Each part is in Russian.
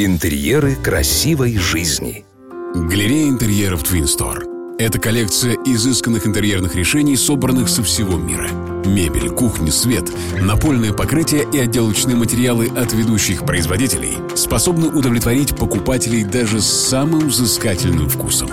Интерьеры красивой жизни. Галерея интерьеров Twin Store. Это коллекция изысканных интерьерных решений, собранных со всего мира. Мебель, кухня, свет, напольное покрытие и отделочные материалы от ведущих производителей способны удовлетворить покупателей даже с самым взыскательным вкусом.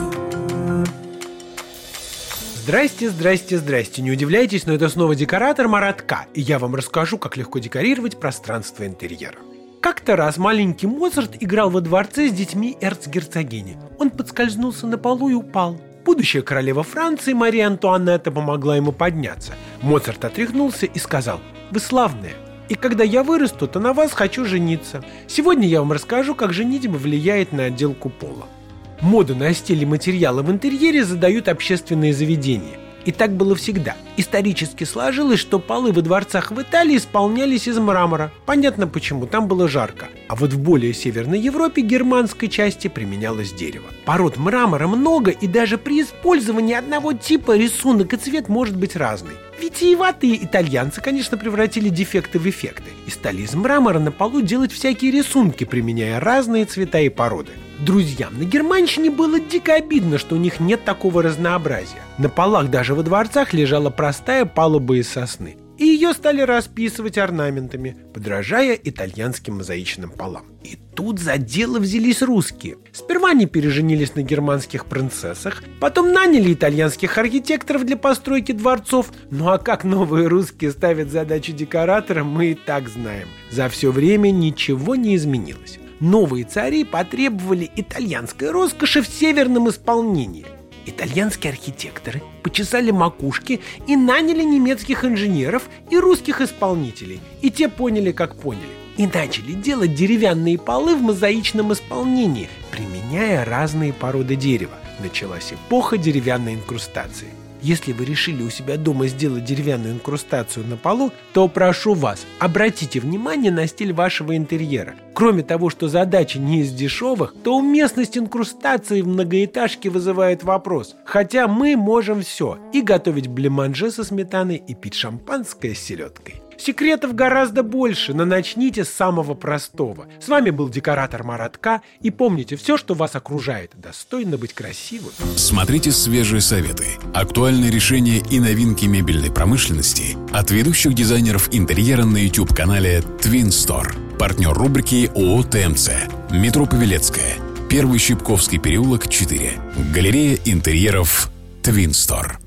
Здрасте, здрасте, здрасте. Не удивляйтесь, но это снова декоратор Маратка, и я вам расскажу, как легко декорировать пространство интерьера. Как-то раз маленький Моцарт играл во дворце с детьми эрцгерцогини. Он подскользнулся на полу и упал. Будущая королева Франции Мария Антуанетта помогла ему подняться. Моцарт отряхнулся и сказал «Вы славная, и когда я вырасту, то на вас хочу жениться. Сегодня я вам расскажу, как женитьба влияет на отделку пола. Моду на стиль материалы в интерьере задают общественные заведения. И так было всегда. Исторически сложилось, что полы во дворцах в Италии исполнялись из мрамора. Понятно почему, там было жарко. А вот в более северной Европе германской части применялось дерево. Пород мрамора много, и даже при использовании одного типа рисунок и цвет может быть разный. Витиеватые итальянцы, конечно, превратили дефекты в эффекты и стали из мрамора на полу делать всякие рисунки, применяя разные цвета и породы. Друзьям на Германщине было дико обидно, что у них нет такого разнообразия. На полах даже во дворцах лежала простая палуба из сосны. И ее стали расписывать орнаментами, подражая итальянским мозаичным полам. И тут за дело взялись русские. Сперва они переженились на германских принцессах, потом наняли итальянских архитекторов для постройки дворцов. Ну а как новые русские ставят задачи декоратора, мы и так знаем. За все время ничего не изменилось новые цари потребовали итальянской роскоши в северном исполнении. Итальянские архитекторы почесали макушки и наняли немецких инженеров и русских исполнителей. И те поняли, как поняли. И начали делать деревянные полы в мозаичном исполнении, применяя разные породы дерева. Началась эпоха деревянной инкрустации – если вы решили у себя дома сделать деревянную инкрустацию на полу, то прошу вас, обратите внимание на стиль вашего интерьера. Кроме того, что задача не из дешевых, то уместность инкрустации в многоэтажке вызывает вопрос. Хотя мы можем все. И готовить блеманже со сметаной, и пить шампанское с селедкой. Секретов гораздо больше, но начните с самого простого. С вами был декоратор Маратка, и помните, все, что вас окружает, достойно быть красивым. Смотрите свежие советы, актуальные решения и новинки мебельной промышленности от ведущих дизайнеров интерьера на YouTube-канале Twin Store. Партнер рубрики ООО ТМЦ. Метро Павелецкая. Первый Щипковский переулок, 4. Галерея интерьеров Twin Store.